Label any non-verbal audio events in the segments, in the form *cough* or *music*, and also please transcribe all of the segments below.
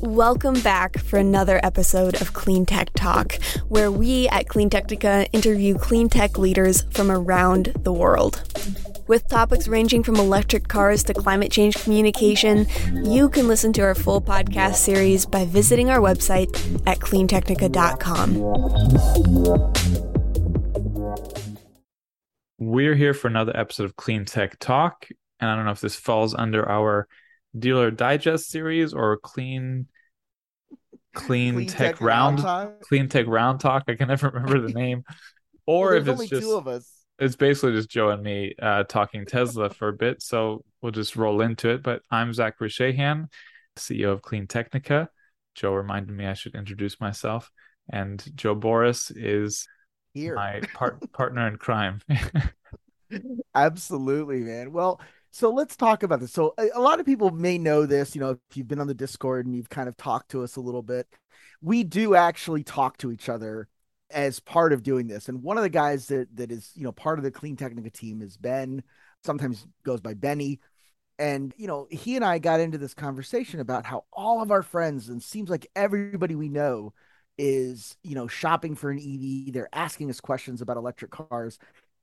Welcome back for another episode of Clean Tech Talk, where we at Clean Technica interview clean tech leaders from around the world. With topics ranging from electric cars to climate change communication, you can listen to our full podcast series by visiting our website at cleantechnica.com. We're here for another episode of Clean Tech Talk, and I don't know if this falls under our Dealer Digest series or Clean Clean, Clean Tech, Tech, Round, round Clean Tech Round Talk. I can never *laughs* remember the name. Or well, if it's just two of us. It's basically just Joe and me uh, talking Tesla for a bit, so we'll just roll into it. But I'm Zachary Shahan, CEO of Clean Technica. Joe reminded me I should introduce myself, and Joe Borrás is here my *laughs* part- partner in crime. *laughs* Absolutely, man. Well, so let's talk about this. So a, a, lot of people may know this, you know, if you've been on the Discord and you've kind of talked to us a little bit, we do actually talk to each other as part of doing this. And one of the guys that that is, you know, part of the Clean Technica team is Ben, sometimes goes by Benny. And, you know, he and I got into this conversation about how all of our friends and seems like everybody we know is, you know, shopping for an EV. They're asking us questions about electric cars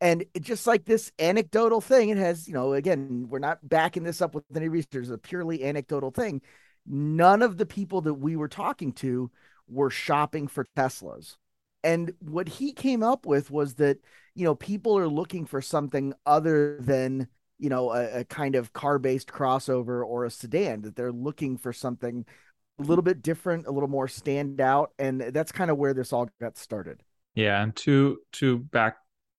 and just like this anecdotal thing it has you know again we're not backing this up with any research it's a purely anecdotal thing. None of the people that we were talking to were shopping for teslas. And what he came up with was that you know people are looking for something other than you know a, a kind of car based crossover or a sedan that they're looking for something a little bit different a little more stand out and that's kind of where this all got started. Yeah and to to back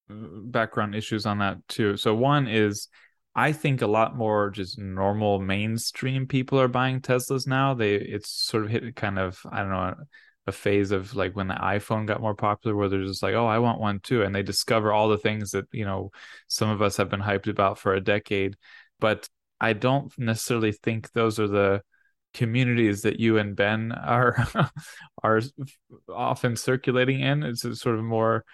background issues on that too. So one is I think a lot more just normal mainstream people are buying Teslas now. They it's sort of hit kind of I don't know a phase of like when the iPhone got more popular where they're just like, "Oh, I want one too." And they discover all the things that, you know, some of us have been hyped about for a decade. But I don't necessarily think those are the communities that you and Ben are *laughs* are often circulating in. It's sort of more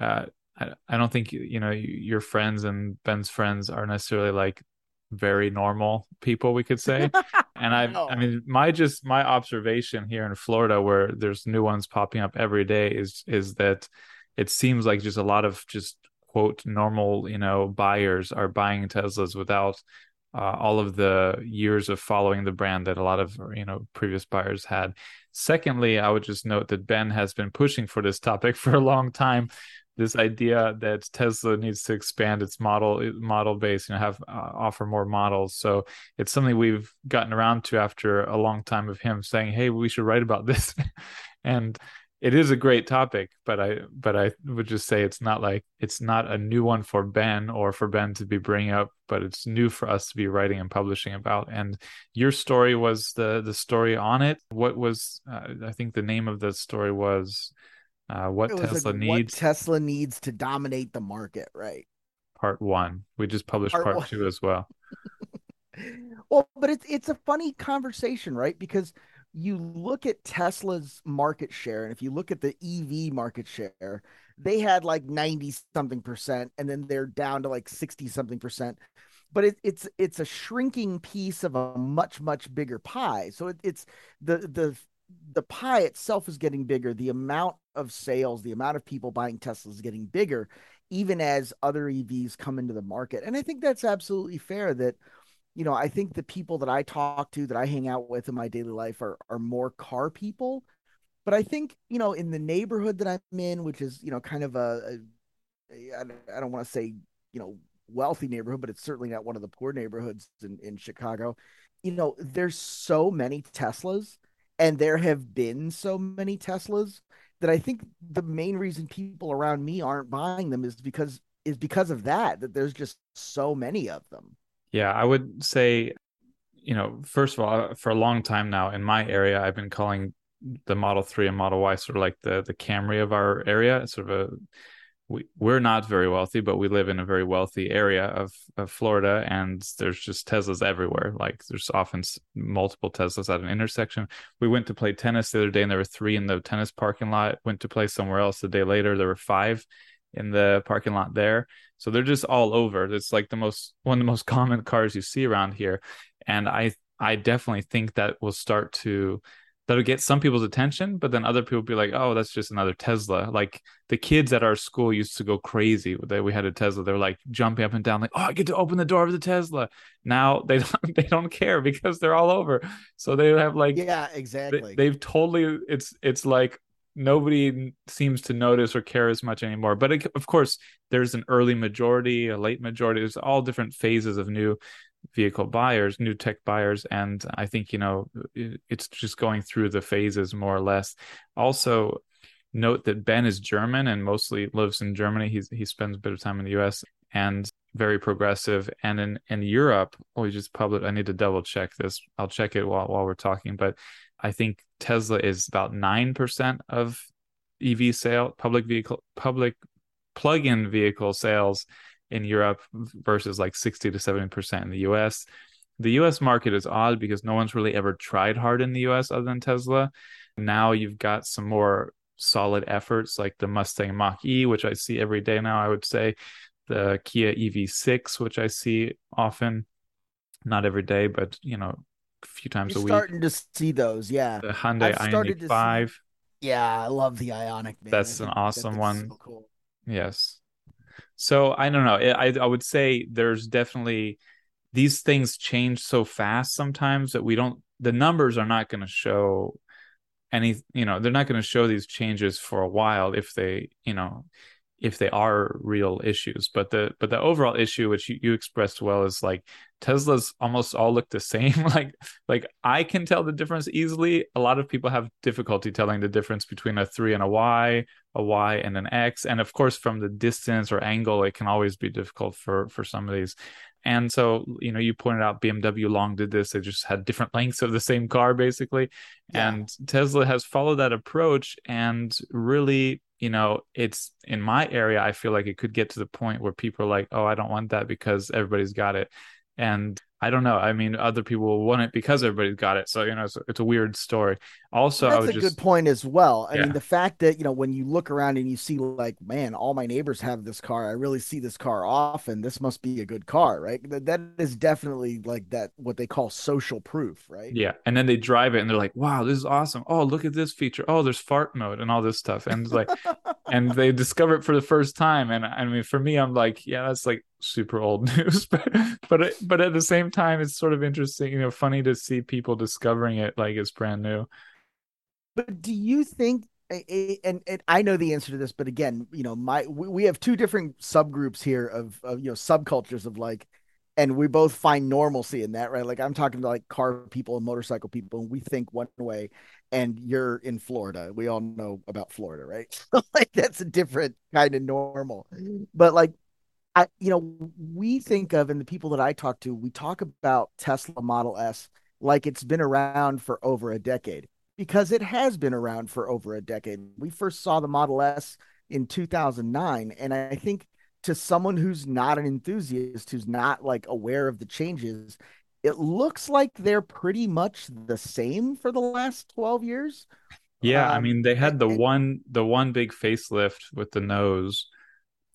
uh, I, I don't think you know your friends and Ben's friends are necessarily like very normal people we could say. *laughs* And i no. i mean my just my observation here in florida where there's new ones popping up every day is is that it seems like just a lot of just quote normal you know buyers are buying teslas without uh, all of the years of following the brand that a lot of you know previous buyers had. Secondly i would just note that ben has been pushing for this topic *laughs* for a long time this idea that Tesla needs to expand its model model base, know, have uh, offer more models. So it's something we've gotten around to after a long time of him saying, "Hey, we should write about *laughs* this," and it is a great topic. But I but I would just say it's not like it's not a new one for Ben or for Ben to be bringing up, but it's new for us to be writing and publishing about. And your story was the the story on it. What was uh, I think the name of the story was uh, what Tesla like, needs. What Tesla needs to dominate the market, right? Part one. We just published part, part two as well. *laughs* well, but it's it's a funny conversation, right? Because you look at Tesla's market share, and if you look at the EV market share, they had like 90 something percent, and then they're down to like 60 something percent. But it, it's it's a shrinking piece of a much much bigger pie. So it, it's the the the pie itself is getting bigger. The amount of sales, the amount of people buying Teslas is getting bigger, even as other EVs come into the market. And I think that's absolutely fair that, you know, I think the people that I talk to, that I hang out with in my daily life are, are more car people. But I think, you know, in the neighborhood that I'm in, which is, you know, kind of a, a I don't want to say, you know, wealthy neighborhood, but it's certainly not one of the poor neighborhoods in, in Chicago. You know, there's so many Teslas and there have been so many Teslas that I think the main reason people around me aren't buying them is because is because of that that there's just so many of them. Yeah, I would say you know, first of all, uh, for a long time now in my area, I've been calling the Model 3 and Model Y sort of like the the Camry of our area, sort of a we, we're not very wealthy, but we live in a very wealthy area of, of Florida, and there's just Teslas everywhere. Like there's often multiple Teslas at an intersection. We went to play tennis the other day, and there were three in the tennis parking lot. Went to play somewhere else the day later, there were five in the parking lot there. So they're just all over. It's like the most one of the most *laughs* common cars you see around here, and I I definitely think that will start to that'll get some people's attention, but then other people be like, "Oh, that's just another Tesla." Like the kids at our school used to go crazy that we had a Tesla. They're like jumping up and down, like, "Oh, I get to open the door of the Tesla." Now they *laughs* don't they don't care because they're all over. So they have like yeah, exactly. They, have totally it's it's like nobody seems to notice or care as much anymore. But it, of course, there's an early majority, a late majority. There's all different phases of new vehicle buyers, new tech buyers, and I think you know it's just going through the phases more or less. Also, note that Ben is German and mostly lives in Germany. He's he spends a bit of time in the U.S. and very progressive. And in in Europe, oh, we just published. I need to double check this. I'll check it while while we're talking, but I think Tesla is about nine percent of EV sale public vehicle public plug-in vehicle sales in Europe versus like 60 to 70% in the US. The US market is odd because no one's really ever tried hard in the US other than Tesla. Now you've got some more solid efforts like the Mustang Mach E, which I see every day now, I would say. The Kia EV6, which I see often, not every day, but you know, a few times You're a week. Starting to see those, yeah. The Hyundai Ioniq 5. See... Yeah, I love the Ioniq. Man. That's an awesome that one. So cool. Yes. So I don't know. I I would say there's definitely these things change so fast sometimes that we don't the numbers are not going to show any you know they're not going to show these changes for a while if they you know if they are real issues but the but the overall issue which you, you expressed well is like teslas almost all look the same. *laughs* Like like i can tell the difference easily. A lot of people have difficulty telling the difference between a 3 and a y a y and an x. And of course from the distance or angle it can always be difficult for for some of these. And so you know you pointed out bmw long did this. They just had different lengths of the same car basically. Yeah. and tesla has followed that approach and really you know it's in my area i feel like it could get to the point where people are like oh i don't want that because everybody's got it and I don't know. I mean, other people will want it because everybody's got it. So you know, it's, it's a weird story. Also, that's a just, good point as well. I yeah. mean, the fact that you know when you look around and you see like, man, all my neighbors have this car. I really see this car often. This must be a good car, right? That that is definitely like that what they call social proof, right? Yeah, and then they drive it and they're like, wow, this is awesome. Oh, look at this feature. Oh, there's fart mode and all this stuff, and like, *laughs* and they discover it for the first time. And I mean, for me, I'm like, yeah, that's like super old *laughs* news, but but but at the same time, it's sort of interesting, you know, funny to see people discovering it like it's brand new. But do you think? And, and I know the answer to this, but again, you know, my we, have two different subgroups here of, of you know subcultures of like, and we both find normalcy in that, right? Like I'm talking to like car people and motorcycle people, and we think one way, and you're in Florida. We all know about Florida, right? *laughs* like that's a different kind of normal. But like I, you know, we think of, and the people that I talk to, we talk about Tesla Model S like it's been around for over a decade because it has been around for over a decade. We first saw the Model S in 2009. And I think to someone who's not an enthusiast, who's not like aware of the changes, it looks like they're pretty much the same for the last 12 years. Yeah, um, I mean they had the and, one the one big facelift with the nose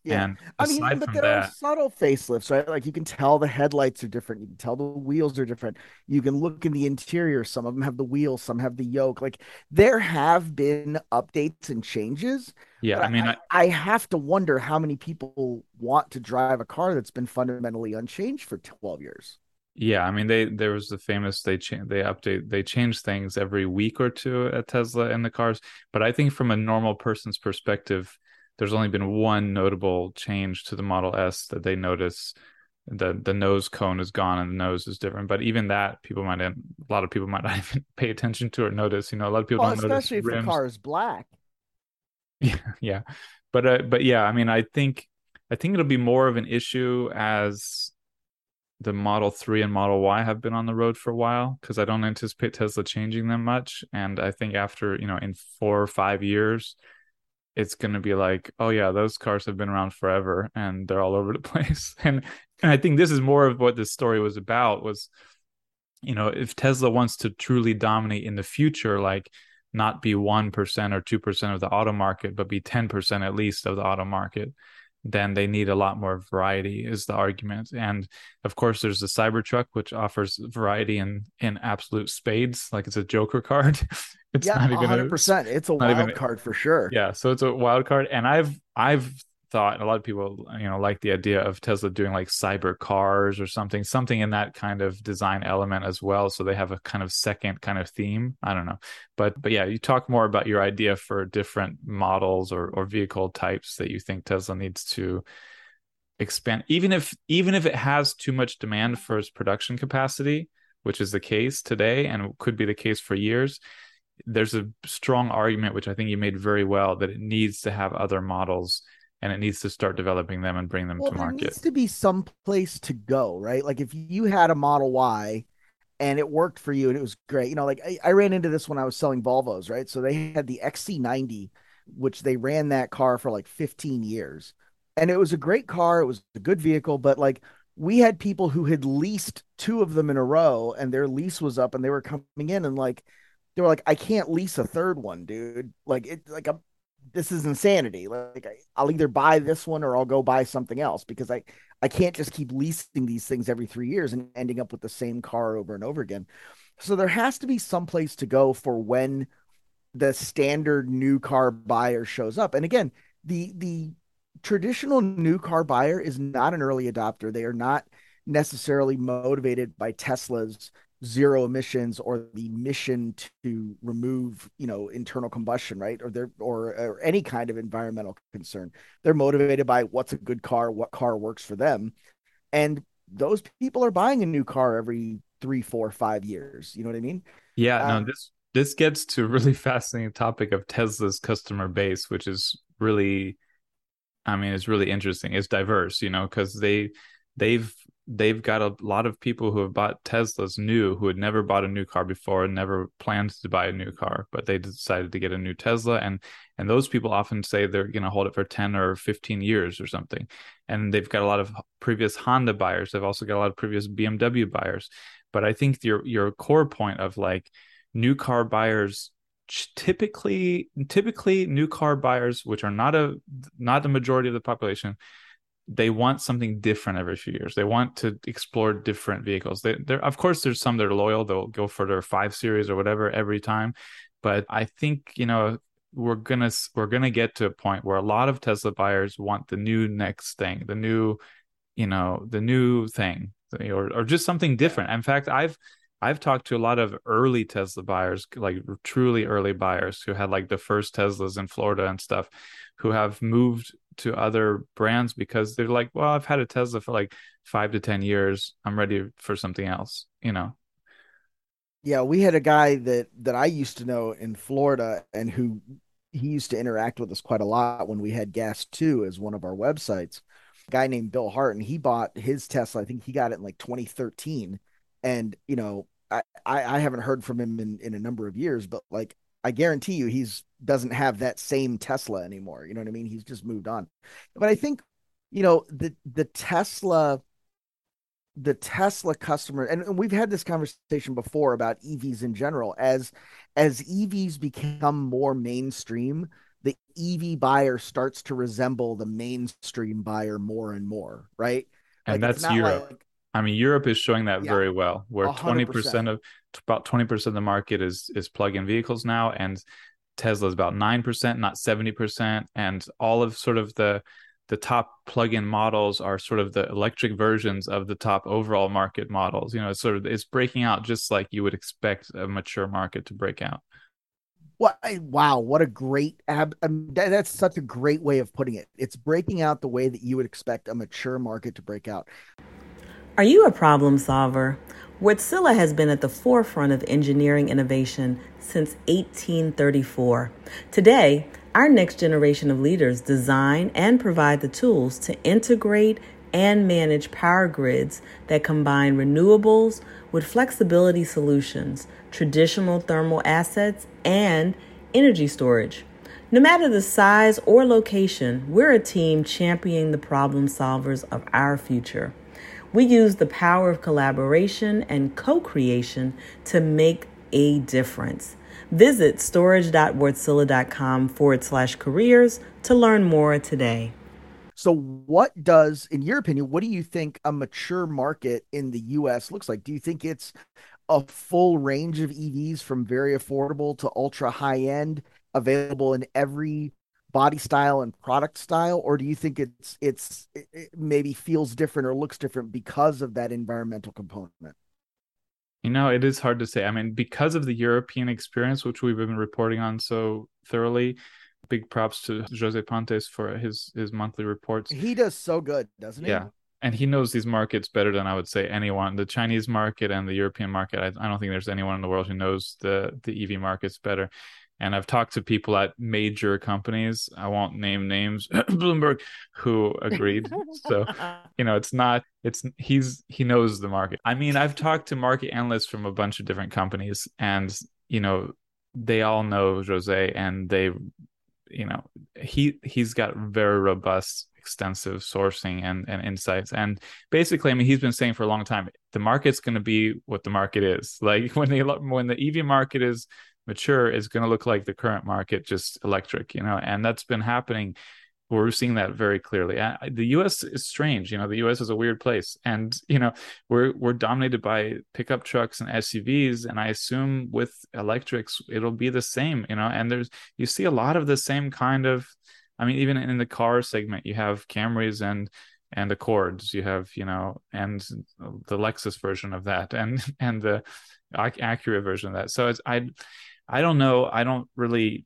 yeah. And I mean, but there that, are subtle facelifts, right? Like you can tell the headlights are different. You can tell the wheels are different. You can look in the interior. Some of them have the wheels, some have the yoke. Like there have been updates and changes. Yeah. I mean, I, I, I, have to wonder how many people want to drive a car that's been fundamentally unchanged for 12 years. Yeah, I mean they there was the famous they change they update they change things every week or two at Tesla in the cars, but I think from a normal person's perspective, there's only been one notable change to the Model S that they notice. The the nose cone is gone and the nose is different. But even that, people might a lot of people might *laughs* not even pay attention to or notice. You know, a lot of people well, don't especially notice. Especially if the car is black. *laughs* Yeah, yeah, but uh, but yeah, I mean, I think I think it'll be more of an issue as the Model 3 and Model Y have been on the road for a while because I don't anticipate Tesla changing them much. And I think after, you know, in four or five years, it's going to be like, oh yeah, those cars have been around forever and they're all over the *laughs* place. And, and I think this is more of what this story was about was, you know, if Tesla wants to truly dominate in the future, like not be 1% or 2% of the auto market, but be 10% at least of the auto market, then they need a lot more variety is the argument. And of course there's the cybertruck which offers variety in in absolute spades like it's a joker card. *laughs* It's yeah, not even 100% it's a wild even, card for sure. Yeah so it's a wild card. And i've i've thought a lot of people you know like the idea of tesla doing like cyber cars or something something in that kind of design element as well so they have a kind of second kind of theme i don't know. But but yeah you talk more about your idea for different models or, or vehicle types that you think tesla needs to expand even if even if it has too much demand for its production capacity which is the case today and could be the case for years there's a strong argument which i think you made very well that it needs to have other models and it needs to start developing them and bring them well, to market. There needs to be some place to go, right? Like if you had a Model Y and it worked for you and it was great, you know, like I, I ran into this when I was selling Volvos, right? So they had the XC90, which they ran that car for like 15 years. And it was a great car, it was a good vehicle, but like we had people who had leased two of them in a row and their lease was up and they were coming in and like they were like, I can't lease a third one, dude. Like it like I'm this is insanity. Like I, will either buy this one or I'll go buy something else because I I can't just keep leasing these things every three years and ending up with the same car over and over again. So there has to be some place to go for when the standard new car buyer shows up. And again, the the traditional new car buyer is not an early adopter. They are not necessarily motivated by Tesla's zero emissions or the mission to remove you know internal combustion right? Or there or, or any kind of environmental concern. They're motivated by what's a good car what car works for them. And those people are buying a new car every three four five years. You know what i mean? Yeah um, no this this gets to a really *laughs* fascinating topic of tesla's customer base which is really i mean it's really interesting. It's diverse you know because they they've they've got a lot of people who have bought Teslas new who had never bought a new car before and never planned to buy a new car, but they decided to get a new Tesla and and those people often say they're going to hold it for 10 or 15 years or something. And they've got a lot of previous Honda buyers. They've also got a lot of previous BMW buyers. But I think your your core point of like new car buyers typically typically new car buyers which are not a not the majority of the population they want something different every few years. They want to explore different vehicles. They, there, of course, there's some that are loyal. They'll go for their five series or whatever every time. But I think you know we're gonna we're gonna get to a point where a lot of Tesla buyers want the new next thing, the new, you know, the new thing, or or just something different. In fact, I've I've talked to a lot of early Tesla buyers, like truly early buyers who had like the first Teslas in Florida and stuff, who have moved to other brands because they're like, well, I've had a Tesla for like five to 10 years. I'm ready for something else, you know? Yeah. We had a guy that, that I used to know in Florida and who he used to interact with us quite a lot when we had Gas 2 as one of our websites. A guy named Bill Hart, and he bought his Tesla. I think he got it in like 2013. And, you know, I, I, I haven't heard from him in, in a number of years, but like I guarantee you he's doesn't have that same Tesla anymore. You know what I mean? He's just moved on. But I think, you know, the the Tesla the Tesla customer and, and we've had this conversation before about EVs in general as as EVs become more mainstream, the EV buyer starts to resemble the mainstream buyer more and more, right? And like, that's Europe. Like, I mean, Europe is showing that yeah, very well, where 20 percent of about 20 percent of the market is is plug-in vehicles now, and Tesla is about nine percent, not 70 percent, and all of sort of the the top plug-in models are sort of the electric versions of the top overall market models. You know, it's sort of it's breaking out just like you would expect a mature market to break out. What wow, what a great ab um, that, that's such a great way of putting it. It's breaking out the way that you would expect a mature market to break out. Are you a problem solver? Wärtsilä has been at the forefront of engineering innovation since 1834. Today, our next generation of leaders design and provide the tools to integrate and manage power grids that combine renewables with flexibility solutions, traditional thermal assets, and energy storage. No matter the size or location, we're a team championing the problem solvers of our future. We use the power of collaboration and co creation to make a difference. Visit storage.wärtsilä.com forward slash careers to learn more today. So, what does, in your opinion, what do you think a mature market in the US looks like? Do you think it's a full range of EVs from very affordable to ultra high end available in every body style and product style or do you think it's it's it maybe feels different or looks different because of that environmental component you know it is hard to say i mean because of the european experience which we've been reporting on so thoroughly big props to jose pontes for his his monthly reports he does so good doesn't he yeah and he knows these markets better than I would say anyone. The Chinese market and the European market. I, I, don't think there's anyone in the world who knows the the EV markets better. And I've talked to people at major companies. I won't name names, *clears throat* Bloomberg, who agreed. so, *laughs* you know, it's not. It's he's he knows the market. I mean, I've talked to market analysts from a bunch of different companies, and you know, they all know Jose, and they, you know, he he's got very robust extensive sourcing and, and insights. And basically, I mean, he's been saying for a long time, the market's going to be what the market is. Like *laughs* when the when the EV market is mature, it's going to look like the current market, just electric, you know. And that's been happening. We're seeing that very clearly. The U.S. is strange, you know. The U.S. is a weird place, and you know, we're we're dominated by pickup trucks and SUVs, and I assume with electrics it'll be the same, you know. And there's you see a lot of the same kind of I mean, even in the car segment, you have Camrys and and Accords. You have you know, and the Lexus version of that, and *laughs* and the Acura version of that. So it's I, I don't know. I don't really.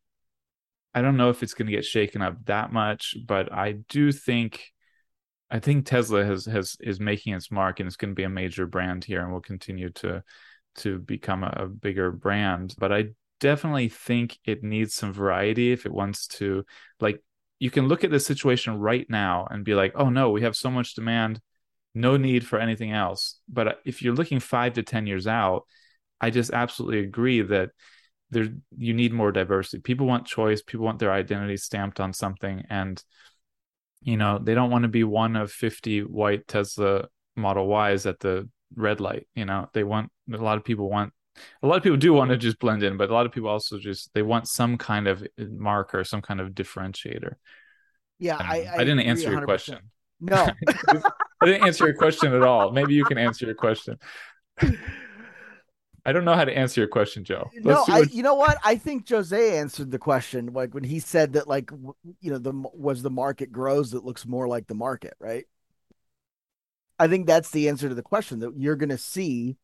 I don't know if it's going to get shaken up that much, but I do think, I think Tesla has has is making its mark, and it's going to be a major brand here, and will continue to to become a, a bigger brand. But I definitely think it needs some variety if it wants to like you can look at the situation right now and be like, oh no, we have so much demand, no need for anything else. But if you're looking five to 10 years out, I just absolutely agree that there you need more diversity. People want choice, people want their identity stamped on something. And, you know, they don't want to be one of 50 white Tesla Model Ys at the red light. You know, they want a lot of people want a lot of people do want to just blend in, but a lot of people also just they want some kind of marker, some kind of differentiator. Yeah, I, I, I didn't answer 100%. your question. No, *laughs* I didn't answer your question at all. Maybe you can answer your question. *laughs* I don't know how to answer your question, Joe. Let's no, I, you know what? I think Jose answered the question like when he said that, like, you know, the was the market grows, it looks more like the market, right? I think that's the answer to the question that you're going to see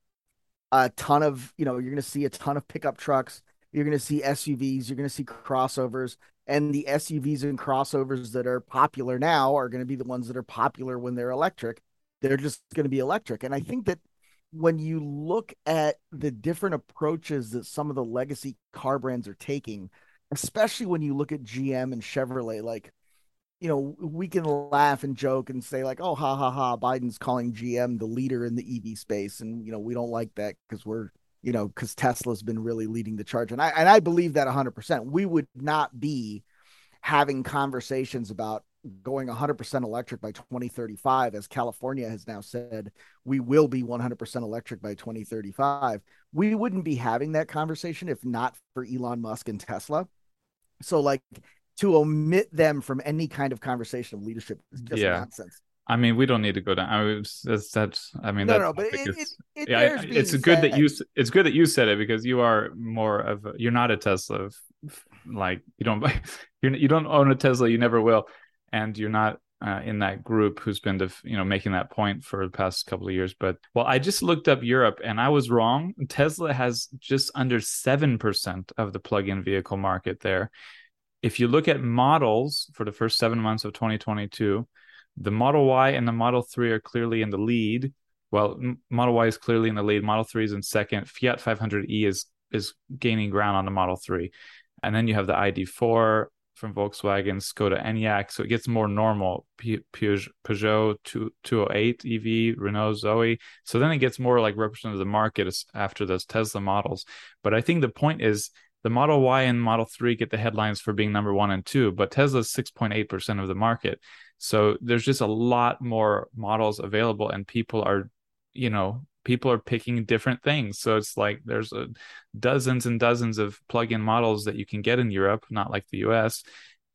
a ton of, you know, you're going to see a ton of pickup trucks. You're going to see SUVs. You're going to see crossovers. And the SUVs and crossovers that are popular now are going to be the ones that are popular when they're electric. They're just going to be electric. And I think that when you look at the different approaches that some of the legacy car brands are taking, especially when you look at GM and Chevrolet, like you know, we can laugh and joke and say like, "Oh, ha ha ha!" Biden's calling GM the leader in the EV space, and you know, we don't like that because we're, you know, because Tesla's been really leading the charge, and I and I believe that 100. percent We would not be having conversations about going 100% electric by 2035 as California has now said we will be 100% electric by 2035 we wouldn't be having that conversation if not for Elon Musk and Tesla so like to omit them from any kind of conversation of leadership is just yeah. nonsense. I mean, we don't need to go down. I mean, that's, that's I mean, no, no, but it, it, it yeah, it's good that you it's good that you said it because you are more of a, you're not a Tesla, like you don't *laughs* you're, you don't own a Tesla, you never will, and you're not uh, in that group who's been to you know making that point for the past couple of years. But well, I just looked up Europe and I was wrong. Tesla has just under seven percent of the plug-in vehicle market there if you look at models for the first seven months of 2022, the Model Y and the Model 3 are clearly in the lead. Well, Model Y is clearly in the lead. Model 3 is in second. Fiat 500e is is gaining ground on the Model 3. And then you have the ID4 from Volkswagen, Skoda Enyaq. So it gets more normal. Peugeot 208 EV, Renault Zoe. So then it gets more like representative of the market after those Tesla models. But I think the point is the Model Y and Model 3 get the headlines for being number one and two, but Tesla's 6.8% of the market. So there's just a lot more models available, and people are, you know, people are picking different things. So it's like there's a, dozens and dozens of plug in models that you can get in Europe, not like the US.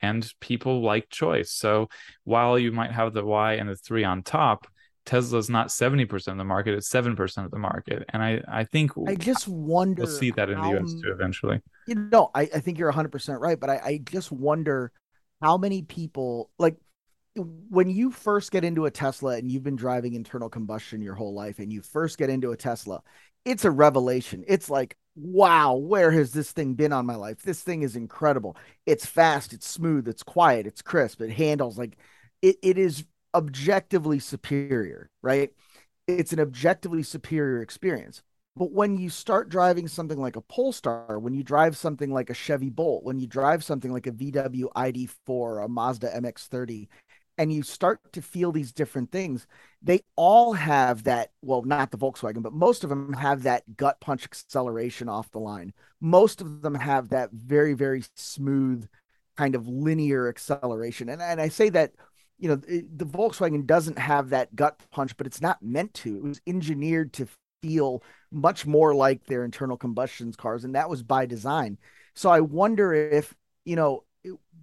and people like choice. So while you might have the Y and the three on top, Tesla's not 70% of the market, it's 7% of the market. And I, I think I just wonder we'll see that in how, the US too eventually. You know, I, I think you're 100% right, but I, I just wonder how many people like when you first get into a Tesla and you've been driving internal combustion your whole life and you first get into a Tesla, it's a revelation. It's like, wow, where has this thing been on my life? This thing is incredible. It's fast, it's smooth, it's quiet, it's crisp, it handles like it, it is objectively superior, right? It's an objectively superior experience. But when you start driving something like a Polestar, when you drive something like a Chevy Bolt, when you drive something like a VW ID4, a Mazda MX30, and you start to feel these different things, they all have that. Well, not the Volkswagen, but most of them have that gut punch acceleration off the line. Most of them have that very, very smooth kind of linear acceleration. And, and I say that, you know, the Volkswagen doesn't have that gut punch, but it's not meant to. It was engineered to feel much more like their internal combustion cars, and that was by design. So I wonder if, you know,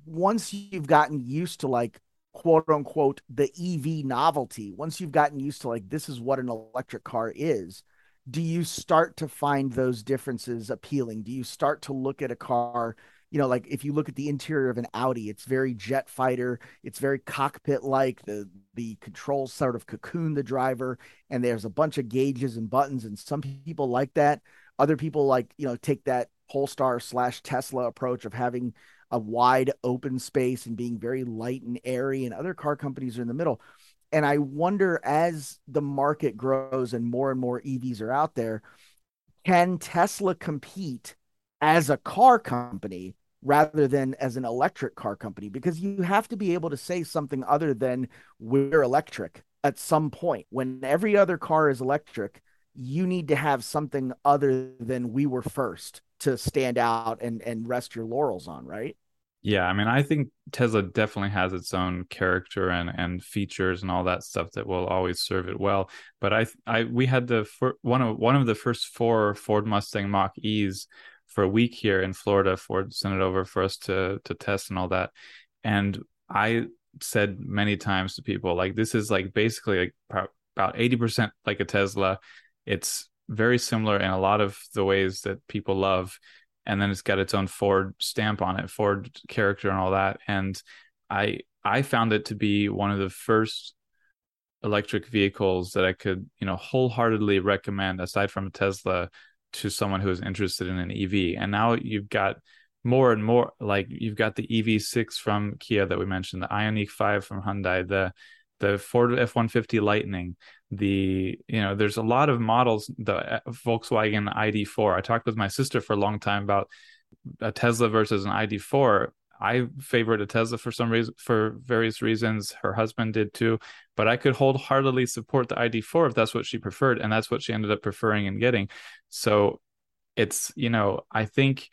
once you've gotten used to like quote unquote the EV novelty, once you've gotten used to like this is what an electric car is, do you start to find those differences appealing? Do you start to look at a car, you know, like if you look at the interior of an Audi, it's very jet fighter, it's very cockpit like, the the controls sort of cocoon the driver, and there's a bunch of gauges and buttons, and some people like that. Other people like, you know, take that Polestar slash Tesla approach of having a wide open space and being very light and airy, and other car companies are in the middle. And I wonder as the market grows and more and more EVs are out there, can Tesla compete as a car company rather than as an electric car company? Because you have to be able to say something other than we're electric at some point. When every other car is electric, you need to have something other than we were first to stand out and and rest your laurels on, right? Yeah, I mean, I think Tesla definitely has its own character and and features and all that stuff that will always serve it well. But I I we had the one of one of the first four Ford Mustang Mach E's for a week here in Florida. Ford sent it over for us to to test and all that, and I said many times to people like this is like basically like about 80% like a Tesla. It's very similar in a lot of the ways that people love and then it's got its own ford stamp on it ford character and all that. And i i found it to be one of the first electric vehicles that i could you know wholeheartedly recommend aside from a tesla to someone who is interested in an ev and now you've got more and more like you've got the ev6 from kia that we mentioned the ioniq 5 from hyundai the the Ford F-150 Lightning, the you know, there's a lot of models. The uh, Volkswagen ID4. I talked with my sister for a long time about a Tesla versus an ID4. I favored a Tesla for some reason, for various reasons. Her husband did too, but I could wholeheartedly support the ID4 if that's what she preferred, and that's what she ended up preferring and getting. So it's you know, I think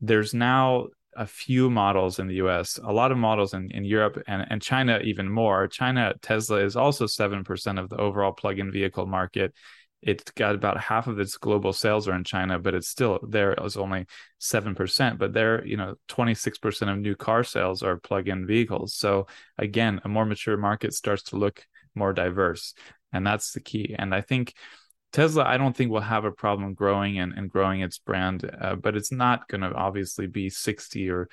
there's now a few models in the US, a lot of models in, in Europe and, and China even more. China, Tesla is also 7% of the overall plug in vehicle market. It's got about half of its global sales are in China, but it's still there is only 7%. But there, you know, 26% of new car sales are plug in vehicles. So again, a more mature market starts to look more diverse. And that's the key. And I think Tesla, I don't think will have a problem growing and, and growing its brand, uh, but it's not going to obviously be 60 or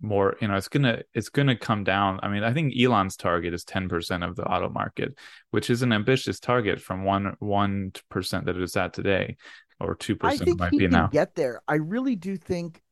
more. You know, it's gonna it's gonna come down. I mean, I think Elon's target is 10% of the auto market, which is an ambitious target from one one percent that it is at today, or two percent might be now. Get there. I really do think.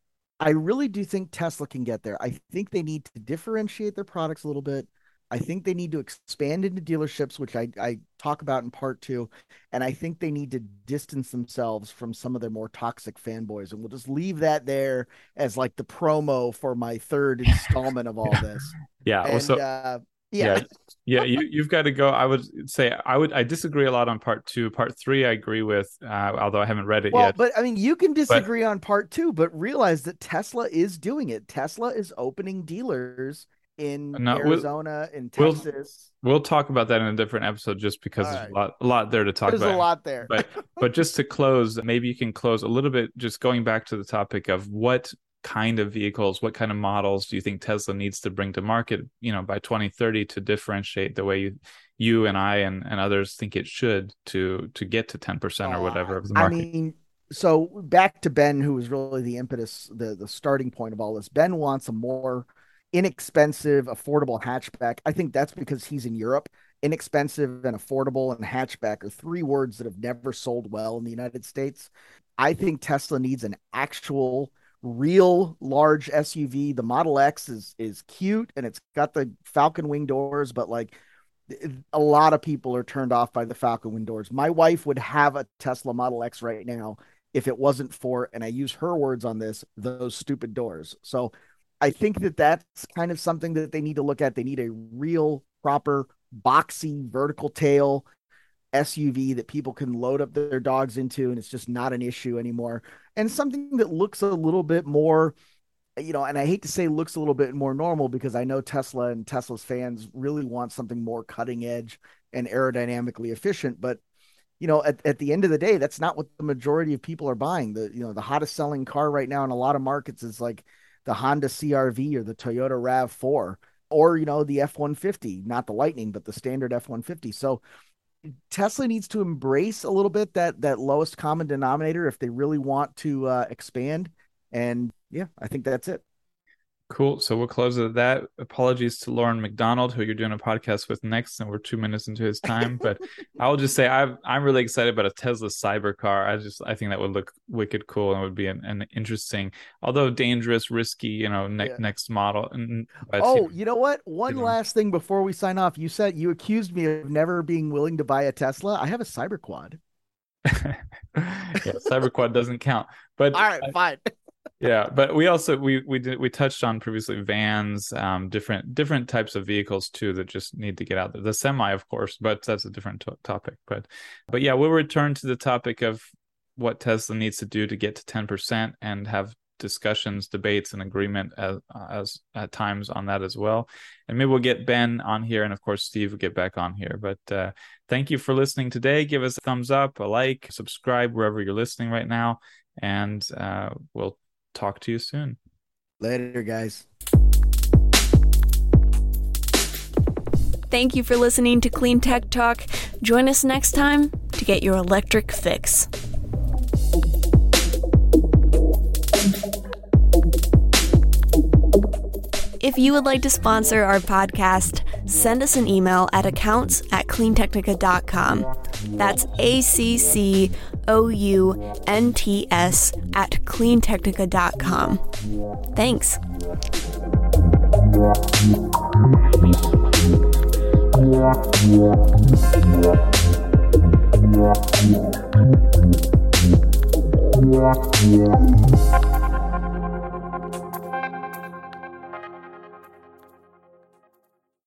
I really do think Tesla can get there. I think they need to differentiate their products a little bit. I think they need to expand into dealerships, which I, I talk about in part two. And I think they need to distance themselves from some of their more toxic fanboys. And we'll just leave that there as like the promo for my third installment of all this. *laughs* Yeah. And, well, so, uh, yeah. yeah. yeah. You, you've got to go. I would say I would, I disagree a lot on part two. Part three, I agree with, uh, although I haven't read it well, yet. But I mean, you can disagree but, on part two, but realize that Tesla is doing it. Tesla is opening dealers in uh, no, Arizona, we'll, in Texas. We'll, we'll, talk about that in a different episode, just because there's a lot, a lot there to talk there's about. There's a lot there, but *laughs* but just to close, maybe you can close a little bit, just going back to the topic of what kind of vehicles, what kind of models do you think Tesla needs to bring to market, you know, by 2030 to differentiate the way you, you and I and, and others think it should to to get to 10% or whatever of the market? I mean, so back to Ben, who was really the impetus, the the starting point of all this. Ben wants a more inexpensive, affordable hatchback. I think that's because he's in Europe. Inexpensive and affordable and hatchback are three words that have never sold well in the United States. I think Tesla needs an actual real large SUV. The Model X is is cute and it's got the Falcon wing doors, but like a lot of people are turned off by the Falcon wing doors. My wife would have a Tesla Model X right now if it wasn't for, and I use her words on this, those stupid doors. So I think that that's kind of something that they need to look at. They need a real, proper, boxy, vertical tail SUV that people can load up their dogs into, and it's just not an issue anymore. And something that looks a little bit more, you know, and I hate to say looks a little bit more normal because I know Tesla and Tesla's fans really want something more cutting edge and aerodynamically efficient. But you know, at, at the end of the day, that's not what the majority of people are buying. The you know the hottest selling car right now in a lot of markets is like the Honda CRV or the Toyota RAV4 or you know the F150, not the Lightning, but the standard F150. So Tesla needs to embrace a little bit that that lowest common denominator if they really want to uh, expand. And yeah, I think that's it. Cool. So we'll close at that. Apologies to Loren McDonald, who you're doing a podcast with next, and we're two minutes into his time. But *laughs* I'll just say I'm I'm really excited about a Tesla cyber car. I just I think that would look wicked cool and would be an, an interesting, although dangerous, risky, you know, ne- yeah. next model. And oh, you know what? One last thing before we sign off. You said you accused me of never being willing to buy a Tesla. I have a cyber quad. *laughs* yeah, cyber quad doesn't count. But all right, fine yeah but we also we we did we touched on previously vans um different different types of vehicles too that just need to get out there. The semi of course but that's a different to- topic. But but yeah we'll return to the topic of what tesla needs to do to get to 10% and have discussions debates and agreement as, as at times on that as well. And maybe we'll get ben on here and of course steve will get back on here. But uh thank you for listening today. Give us a thumbs up a like subscribe wherever you're listening right now. And uh, we'll talk to you soon. Later, guys. Thank you for listening to Clean Tech Talk. Join us next time to get your electric fix. If you would like to sponsor our podcast, send us an email at accounts at cleantechnica.com. That's A C C O U N T S at cleantechnica.com. Thanks. Yeah.